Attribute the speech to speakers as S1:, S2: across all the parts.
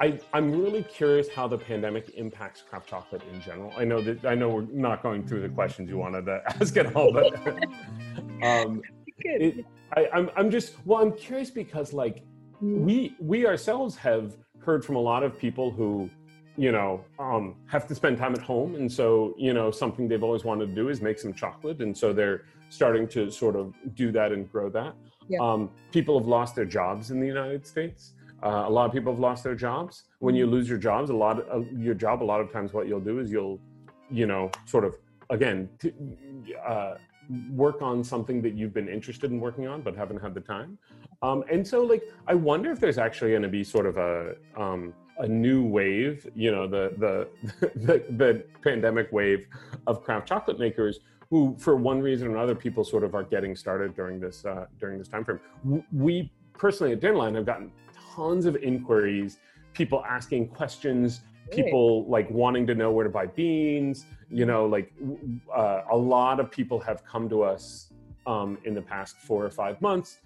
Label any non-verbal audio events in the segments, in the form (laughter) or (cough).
S1: I, I'm really curious how the pandemic impacts craft chocolate in general. I know that I know we're not going through the questions you wanted to (laughs) ask at all, but (laughs) um, it, I, I'm I'm just well, I'm curious because like we we ourselves have heard from a lot of people who you know um, have to spend time at home, and so you know something they've always wanted to do is make some chocolate, and so they're starting to sort of do that and grow that.
S2: Yeah.
S1: Um, people have lost their jobs in the United States. Uh, a lot of people have lost their jobs. When you lose your jobs, a lot of uh, your job, a lot of times, what you'll do is you'll, you know, sort of again, t- uh, work on something that you've been interested in working on but haven't had the time. Um, and so, like, I wonder if there's actually going to be sort of a um, a new wave, you know, the the, (laughs) the the pandemic wave of craft chocolate makers who, for one reason or another, people sort of are getting started during this uh, during this time frame. We personally at Dandelion have gotten tons of inquiries, people asking questions, people like wanting to know where to buy beans. You know, like uh, a lot of people have come to us um, in the past four or five months,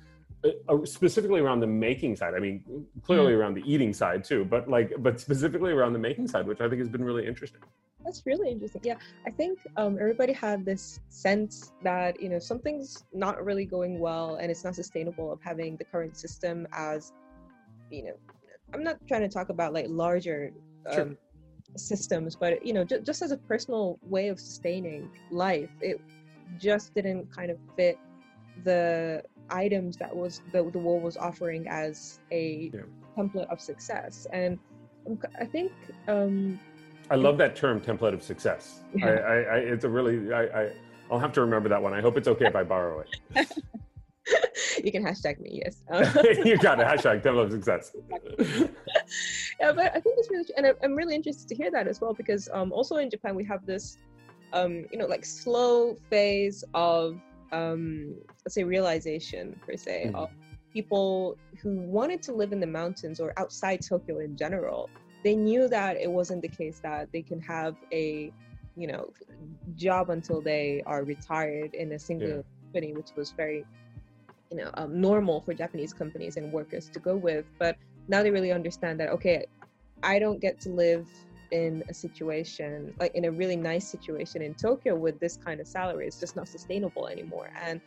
S1: uh, uh, specifically around the making side. I mean, clearly around the eating side too, but like, but specifically around the making side, which I think has been really interesting.
S2: That's really interesting. Yeah, I think um, everybody had this sense that you know something's not really going well and it's not sustainable of having the current system as you know. I'm not trying to talk about like larger
S1: Sure.
S2: um, systems, but you know, ju- just as a personal way of sustaining life, it just didn't kind of fit the items that was the, the world was offering as a
S1: Yeah.
S2: template of success. And um, I think um,
S1: I love that term, template of success. I,
S2: Yeah.
S1: I, I, it's a really, I, I, I'll have to remember that one. I hope it's okay if I borrow it. (laughs)
S2: you can hashtag me, yes. Um, (laughs)
S1: you got it. Hashtag template of success. (laughs)
S2: yeah, but I think it's really, and I- I'm really interested to hear that as well because um, also in Japan we have this, um, you know, like slow phase of, um, let's say, realization per se
S1: Mhm.
S2: of people who wanted to live in the mountains or outside Tokyo in general. They knew that it wasn't the case that they can have a, you know, job until they are retired in a single
S1: Yeah.
S2: company, which was very you know um, normal for japanese companies and workers to go with but now they really understand that okay i don't get to live in a situation like in a really nice situation in tokyo with this kind of salary it's just not sustainable anymore and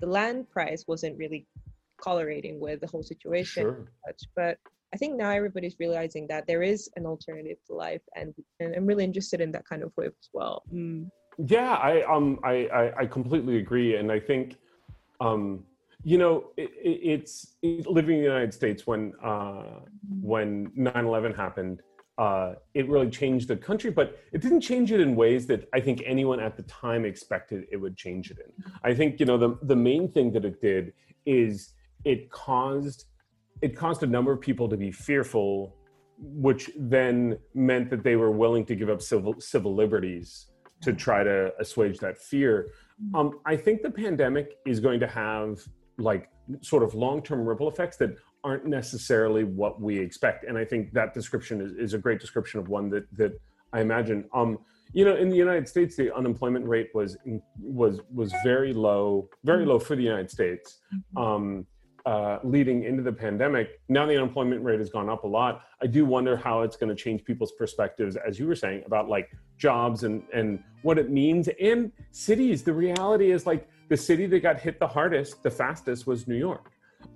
S2: the land price wasn't really correlating with the whole situation
S1: Sure.
S2: but i think now everybody's realizing that there is an alternative to life and, and i'm really interested in that kind of wave as well mm.
S1: Yeah, I um I, I I completely agree, and I think um you know it, it, it's it, living in the United States when uh when 9/11 happened. Uh, it really changed the country, but it didn't change it in ways that I think anyone at the time expected it would change it in. I think you know the the main thing that it did is it caused it caused a number of people to be fearful, which then meant that they were willing to give up civil civil liberties to try to assuage that fear. Um, I think the pandemic is going to have like sort of long term ripple effects that aren't necessarily what we expect. And I think that description is, is a great description of one that that I imagine. Um, you know, in the United States, the unemployment rate was was was very low, very low for the United States. Um, uh, leading into the pandemic. Now the unemployment rate has gone up a lot. I do wonder how it's going to change people's perspectives, as you were saying, about like jobs and and what it means. And cities. The reality is like the city that got hit the hardest, the fastest, was New York.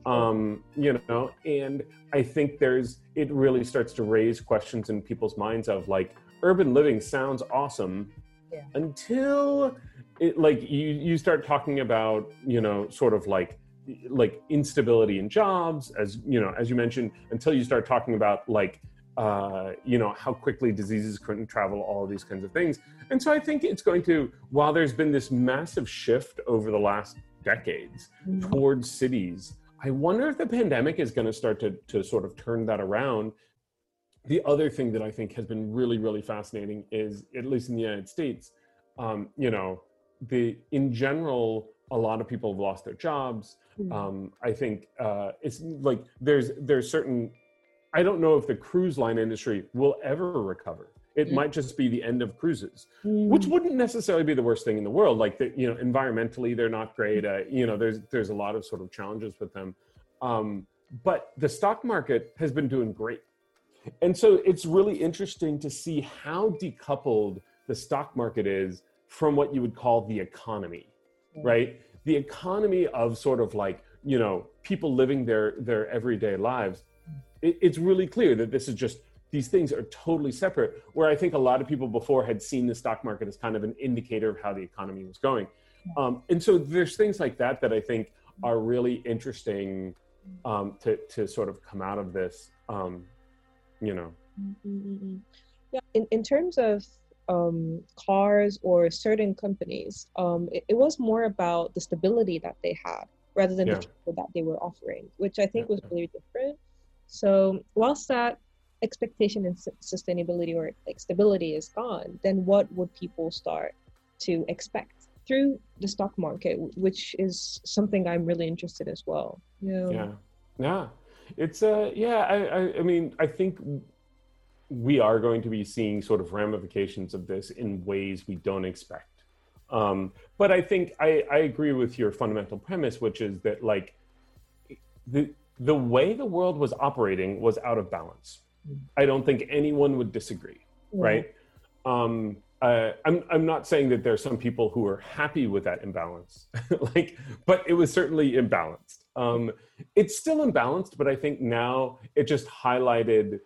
S1: Um, you know, and I think there's it really starts to raise questions in people's minds of like urban living sounds awesome
S2: Yeah.
S1: until it like you you start talking about you know sort of like like instability in jobs as you know as you mentioned until you start talking about like uh, you know how quickly diseases couldn't travel all these kinds of things. And so i think it's going to while there's been this massive shift over the last decades towards cities i wonder if the pandemic is going to start to, to sort of turn that around. The other thing that i think has been really really fascinating is at least in the united states um, you know the in general a lot of people have lost their jobs. Um, i think uh, it's like there's there's certain i don't know if the cruise line industry will ever recover. It
S2: Mm.
S1: might just be the end of cruises which wouldn't necessarily be the worst thing in the world. Like the, you know environmentally they're not great. Uh, you know there's there's a lot of sort of challenges with them. Um, but the stock market has been doing great. And so it's really interesting to see how decoupled the stock market is from what you would call the economy, right? The economy of sort of like, you know, people living their their everyday lives. It, it's really clear that this is just these things are totally separate. Where I think a lot of people before had seen the stock market as kind of an indicator of how the economy was going. Um, and so there's things like that that I think are really interesting um, to to sort of come out of this. Um, you know.
S2: Mm-hmm. Yeah. In in terms of um, cars or certain companies, um, it, it, was more about the stability that they had rather than yeah. the feature that they were offering, which I think yeah. was really different. So whilst that expectation and sustainability or like stability is gone, then what would people start to expect through the stock market, which is something I'm really interested as well.
S1: Yeah. Yeah. Yeah. It's uh yeah, I, I I mean I think we are going to be seeing sort of ramifications of this in ways we don't expect. Um, but I think I, I agree with your fundamental premise, which is that like the the way the world was operating was out of balance. I don't think anyone would disagree, yeah. right? Um, uh, I'm I'm not saying that there are some people who are happy with that imbalance, (laughs) like, but it was certainly imbalanced. Um, it's still imbalanced, but I think now it just highlighted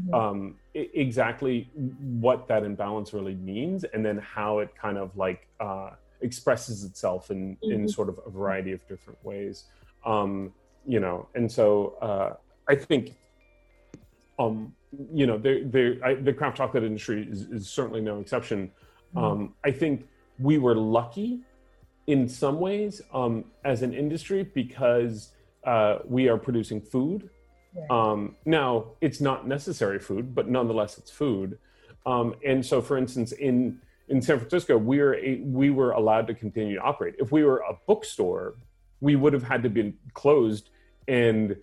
S1: mm-hmm. um, I- exactly what that imbalance really means, and then how it kind of like uh, expresses itself in mm-hmm. in sort of a variety of different ways. Um, you know, and so uh, I think um, you know, the craft chocolate industry is, is certainly no exception. Mm-hmm. Um, I think we were lucky in some ways um, as an industry because uh, we are producing food. Um, now, it's not necessary food, but nonetheless, it's food. Um, and so, for instance, in in San Francisco, we were a, we were allowed to continue to operate. If we were a bookstore, we would have had to be closed and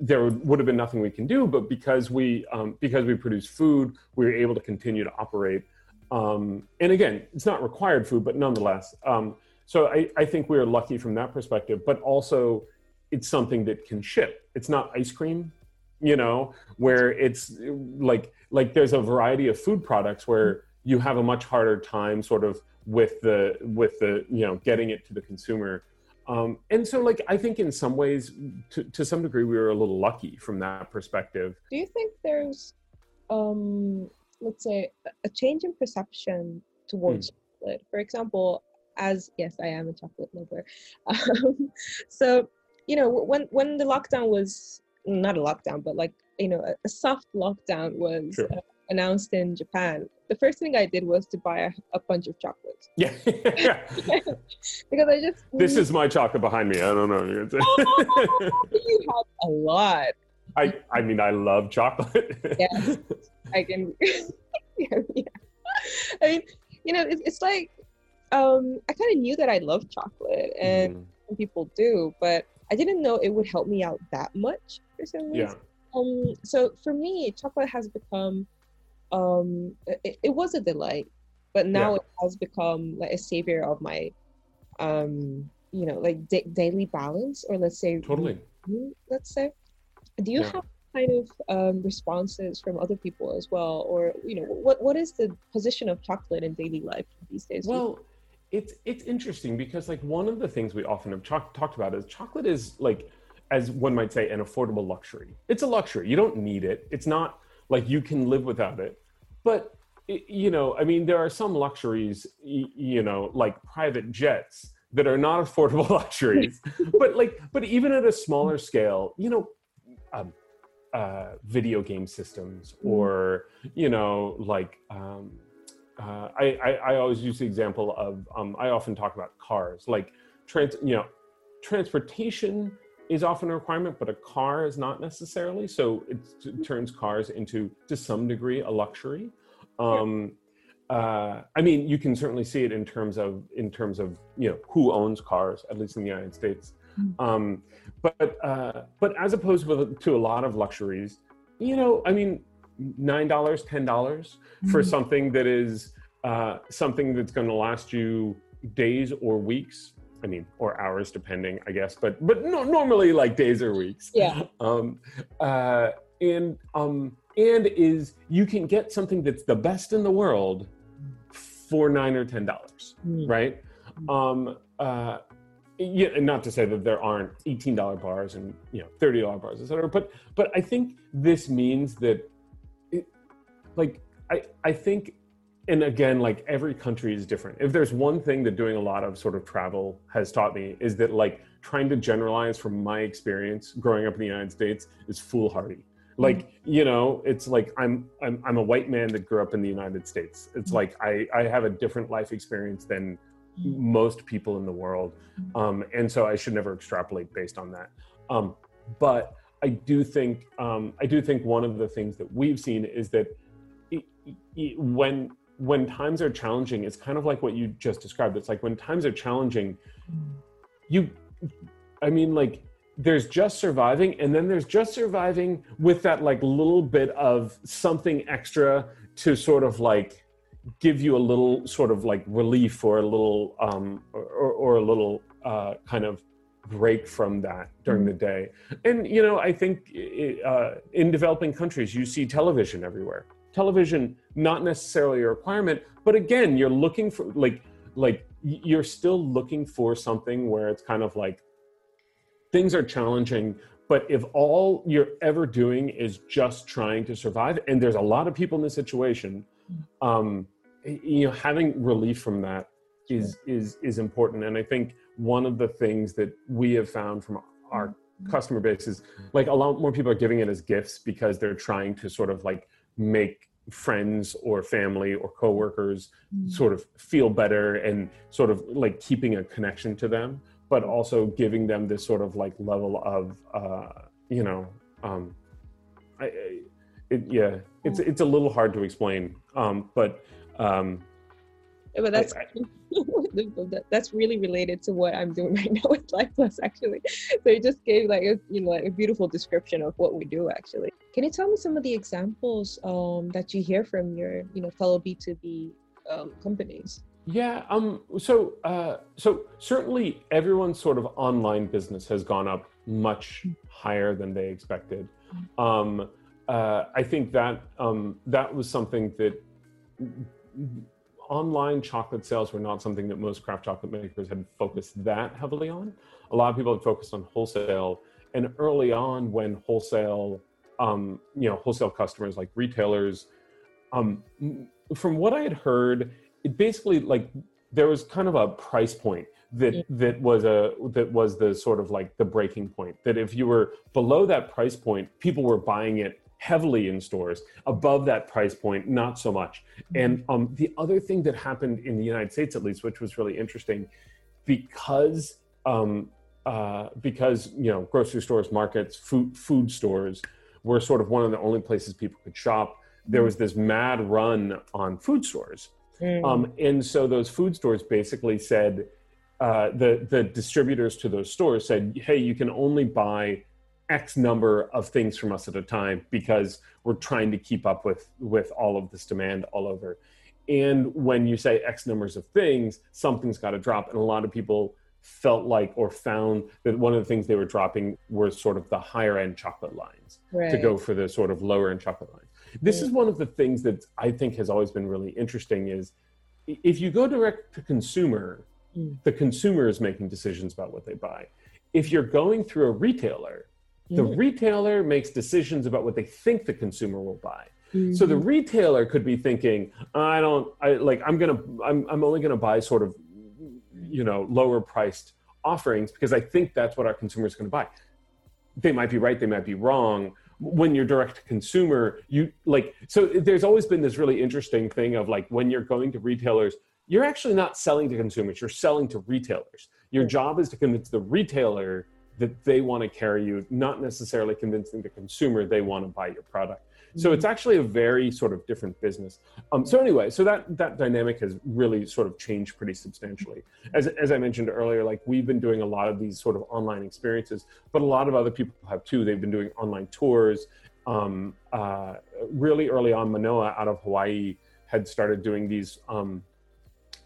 S1: there would have been nothing we can do. But because we um, because we produce food, we were able to continue to operate. Um, and again, it's not required food, but nonetheless. Um, so I, I think we are lucky from that perspective. But also, it's something that can ship. It's not ice cream, you know, where it's like like there's a variety of food products where you have a much harder time sort of with the with the you know getting it to the consumer um, and so, like, I think in some ways, to, to some degree, we were a little lucky from that perspective.
S2: Do you think there's, um, let's say, a change in perception towards mm. chocolate? For example, as yes, I am a chocolate lover. (laughs) Um, so, you know, when when the lockdown was not a lockdown, but like you know, a, a soft lockdown was sure. uh, announced in Japan, the first thing I did was to buy a, a bunch of chocolates.
S1: Yeah. (laughs) (laughs)
S2: because I just.
S1: This is my chocolate behind me. I don't know. (laughs)
S2: you have a lot.
S1: I, I mean, I love chocolate.
S2: yeah. I can. yeah, yeah. I mean, you know, it's, it's like um, I kind of knew that I love chocolate, and mm. some people do, but I didn't know it would help me out that much for some reason. Yeah. Um, so for me, chocolate has become um it, it was a delight but now yeah. it has become like a savior of my um you know like da- daily balance or let's say
S1: totally
S2: let's say do you yeah. have kind of um, responses from other people as well or you know what what is the position of chocolate in daily life these days
S1: well it's it's interesting because like one of the things we often have cho- talked about is chocolate is like as one might say an affordable luxury. It's a luxury. You don't need it. It's not like you can live without it. But you know i mean there are some luxuries you know like private jets that are not (laughs) affordable luxuries. But like but even at a smaller scale you know um, uh, video game systems mm-hmm. or you know like um, uh, I, I, I always use the example of um, I often talk about cars like trans you know transportation is often a requirement, but a car is not necessarily. So it, it turns cars into, to some degree, a luxury. Um, yeah. uh, I mean, you can certainly see it in terms of in terms of you know who owns cars, at least in the United States. Mm-hmm. Um, but uh, but as opposed to a lot of luxuries, you know, I mean, nine dollars, ten dollars mm-hmm. for something that is uh, something that's going to last you days or weeks I mean, or hours depending, I guess, but but no, normally like days or weeks.
S2: Yeah. (laughs)
S1: Um, uh, and um, and is you can get something that's the best in the world for nine or ten dollars,
S2: Mm.
S1: right? Um, uh, yeah, and not to say that there aren't eighteen dollar bars and you know thirty dollar bars, et cetera. But but I think this means that, like I I think, and again, like every country is different. If there's one thing that doing a lot of sort of travel has taught me is that like trying to generalize from my experience growing up in the United States is foolhardy. Like you know, it's like I'm I'm I'm a white man that grew up in the United States. It's like I I have a different life experience than most people in the world um, and so i should never extrapolate based on that um, but i do think um, i do think one of the things that we've seen is that when when times are challenging it's kind of like what you just described. It's like when times are challenging you i mean like there's just surviving and then there's just surviving with that like little bit of something extra to sort of like give you a little sort of like relief or a little um, or, or a little uh, kind of break from that during the day. And you know i think uh, in developing countries you see television everywhere television not necessarily a requirement but again you're looking for like like you're still looking for something where it's kind of like things are challenging but if all you're ever doing is just trying to survive and there's a lot of people in this situation um, you know having relief from that is is is important and i think one of the things that we have found from our customer base is like a lot more people are giving it as gifts because they're trying to sort of like make friends or family or coworkers sort of feel better and sort of like keeping a connection to them but also giving them this sort of like level of uh you know um I, I it, yeah it's it's a little hard to explain um but um
S2: Yeah, but that's
S1: I- (laughs)
S2: that- that's really related to what I'm doing (laughs) right now with Life Plus actually. So you just gave like a you know like a beautiful description of what we do actually. Can you tell me some of the examples um, that you hear from your you know fellow B2B um, companies?
S1: Yeah. Um. So. Uh. So certainly, everyone's sort of online business has gone up much higher than they expected. Um. Uh. I think that um that was something that online chocolate sales were not something that most craft chocolate makers had focused that heavily on. A lot of people had focused on wholesale, and early on, when wholesale, um, you know, wholesale customers like retailers, um, from what I had heard, it basically like there was kind of a price point that
S2: Yeah.
S1: that was a that was the sort of like the breaking point that if you were below that price point people were buying it heavily in stores above that price point not so much. And um, the other thing that happened in the united states at least which was really interesting because um, uh, because you know grocery stores markets food food stores were sort of one of the only places people could shop there was this mad run on food stores
S2: Mm.
S1: um, and so those food stores basically said, uh, the the distributors to those stores said, "Hey, you can only buy X number of things from us at a time because we're trying to keep up with with all of this demand all over." And when you say X numbers of things, something's got to drop, and a lot of people felt like or found that one of the things they were dropping were sort of the higher end chocolate lines
S2: right.
S1: to go for the sort of lower end chocolate lines. This is one of the things that I think has always been really interesting is if you go direct to consumer,
S2: Mm.
S1: the consumer is making decisions about what they buy. If you're going through a retailer, the
S2: Mhm.
S1: retailer makes decisions about what they think the consumer will buy. So the retailer could be thinking, I don't, I like, I'm gonna, I'm, I'm only gonna buy sort of, you know, lower priced offerings because I think that's what our consumer is gonna buy. They might be right, they might be wrong. When you're direct to consumer, you like, so there's always been this really interesting thing of like when you're going to retailers, you're actually not selling to consumers, you're selling to retailers. Your job is to convince the retailer that they want to carry you, not necessarily convincing the consumer they want to buy your product. So it's actually a very sort of different business. Um, so anyway, so that that dynamic has really sort of changed pretty substantially. As as I mentioned earlier, like we've been doing a lot of these sort of online experiences, but a lot of other people have too. They've been doing online tours. Um, uh, really early on, Manoa out of Hawaii had started doing these um,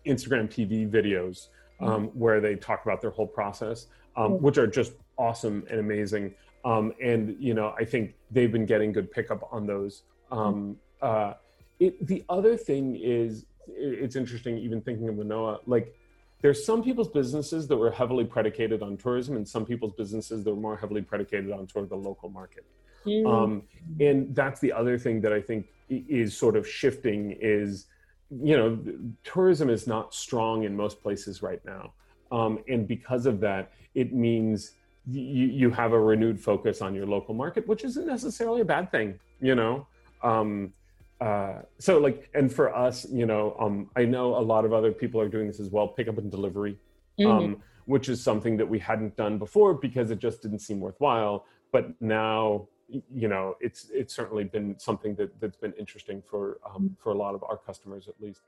S1: Instagram TV videos um, where they talk about their whole process, um, which are just awesome and amazing. Um, and you know, I think they've been getting good pickup on those. Um, uh, it, the other thing is, it's interesting, even thinking of Manoa, like there's some people's businesses that were heavily predicated on tourism, and some people's businesses that were more heavily predicated on sort of the local market. Mm. Um, and that's the other thing that I think is sort of shifting is, you know, tourism is not strong in most places right now. Um, and because of that, it means you, you have a renewed focus on your local market, which isn't necessarily a bad thing, you know? Um, uh, so like, and for us, you know, um, I know a lot of other people are doing this as well, pickup and delivery, mm-hmm. um, which is something that we hadn't done before because it just didn't seem worthwhile. But now, you know, it's it's certainly been something that that's been interesting for um, for a lot of our customers at least.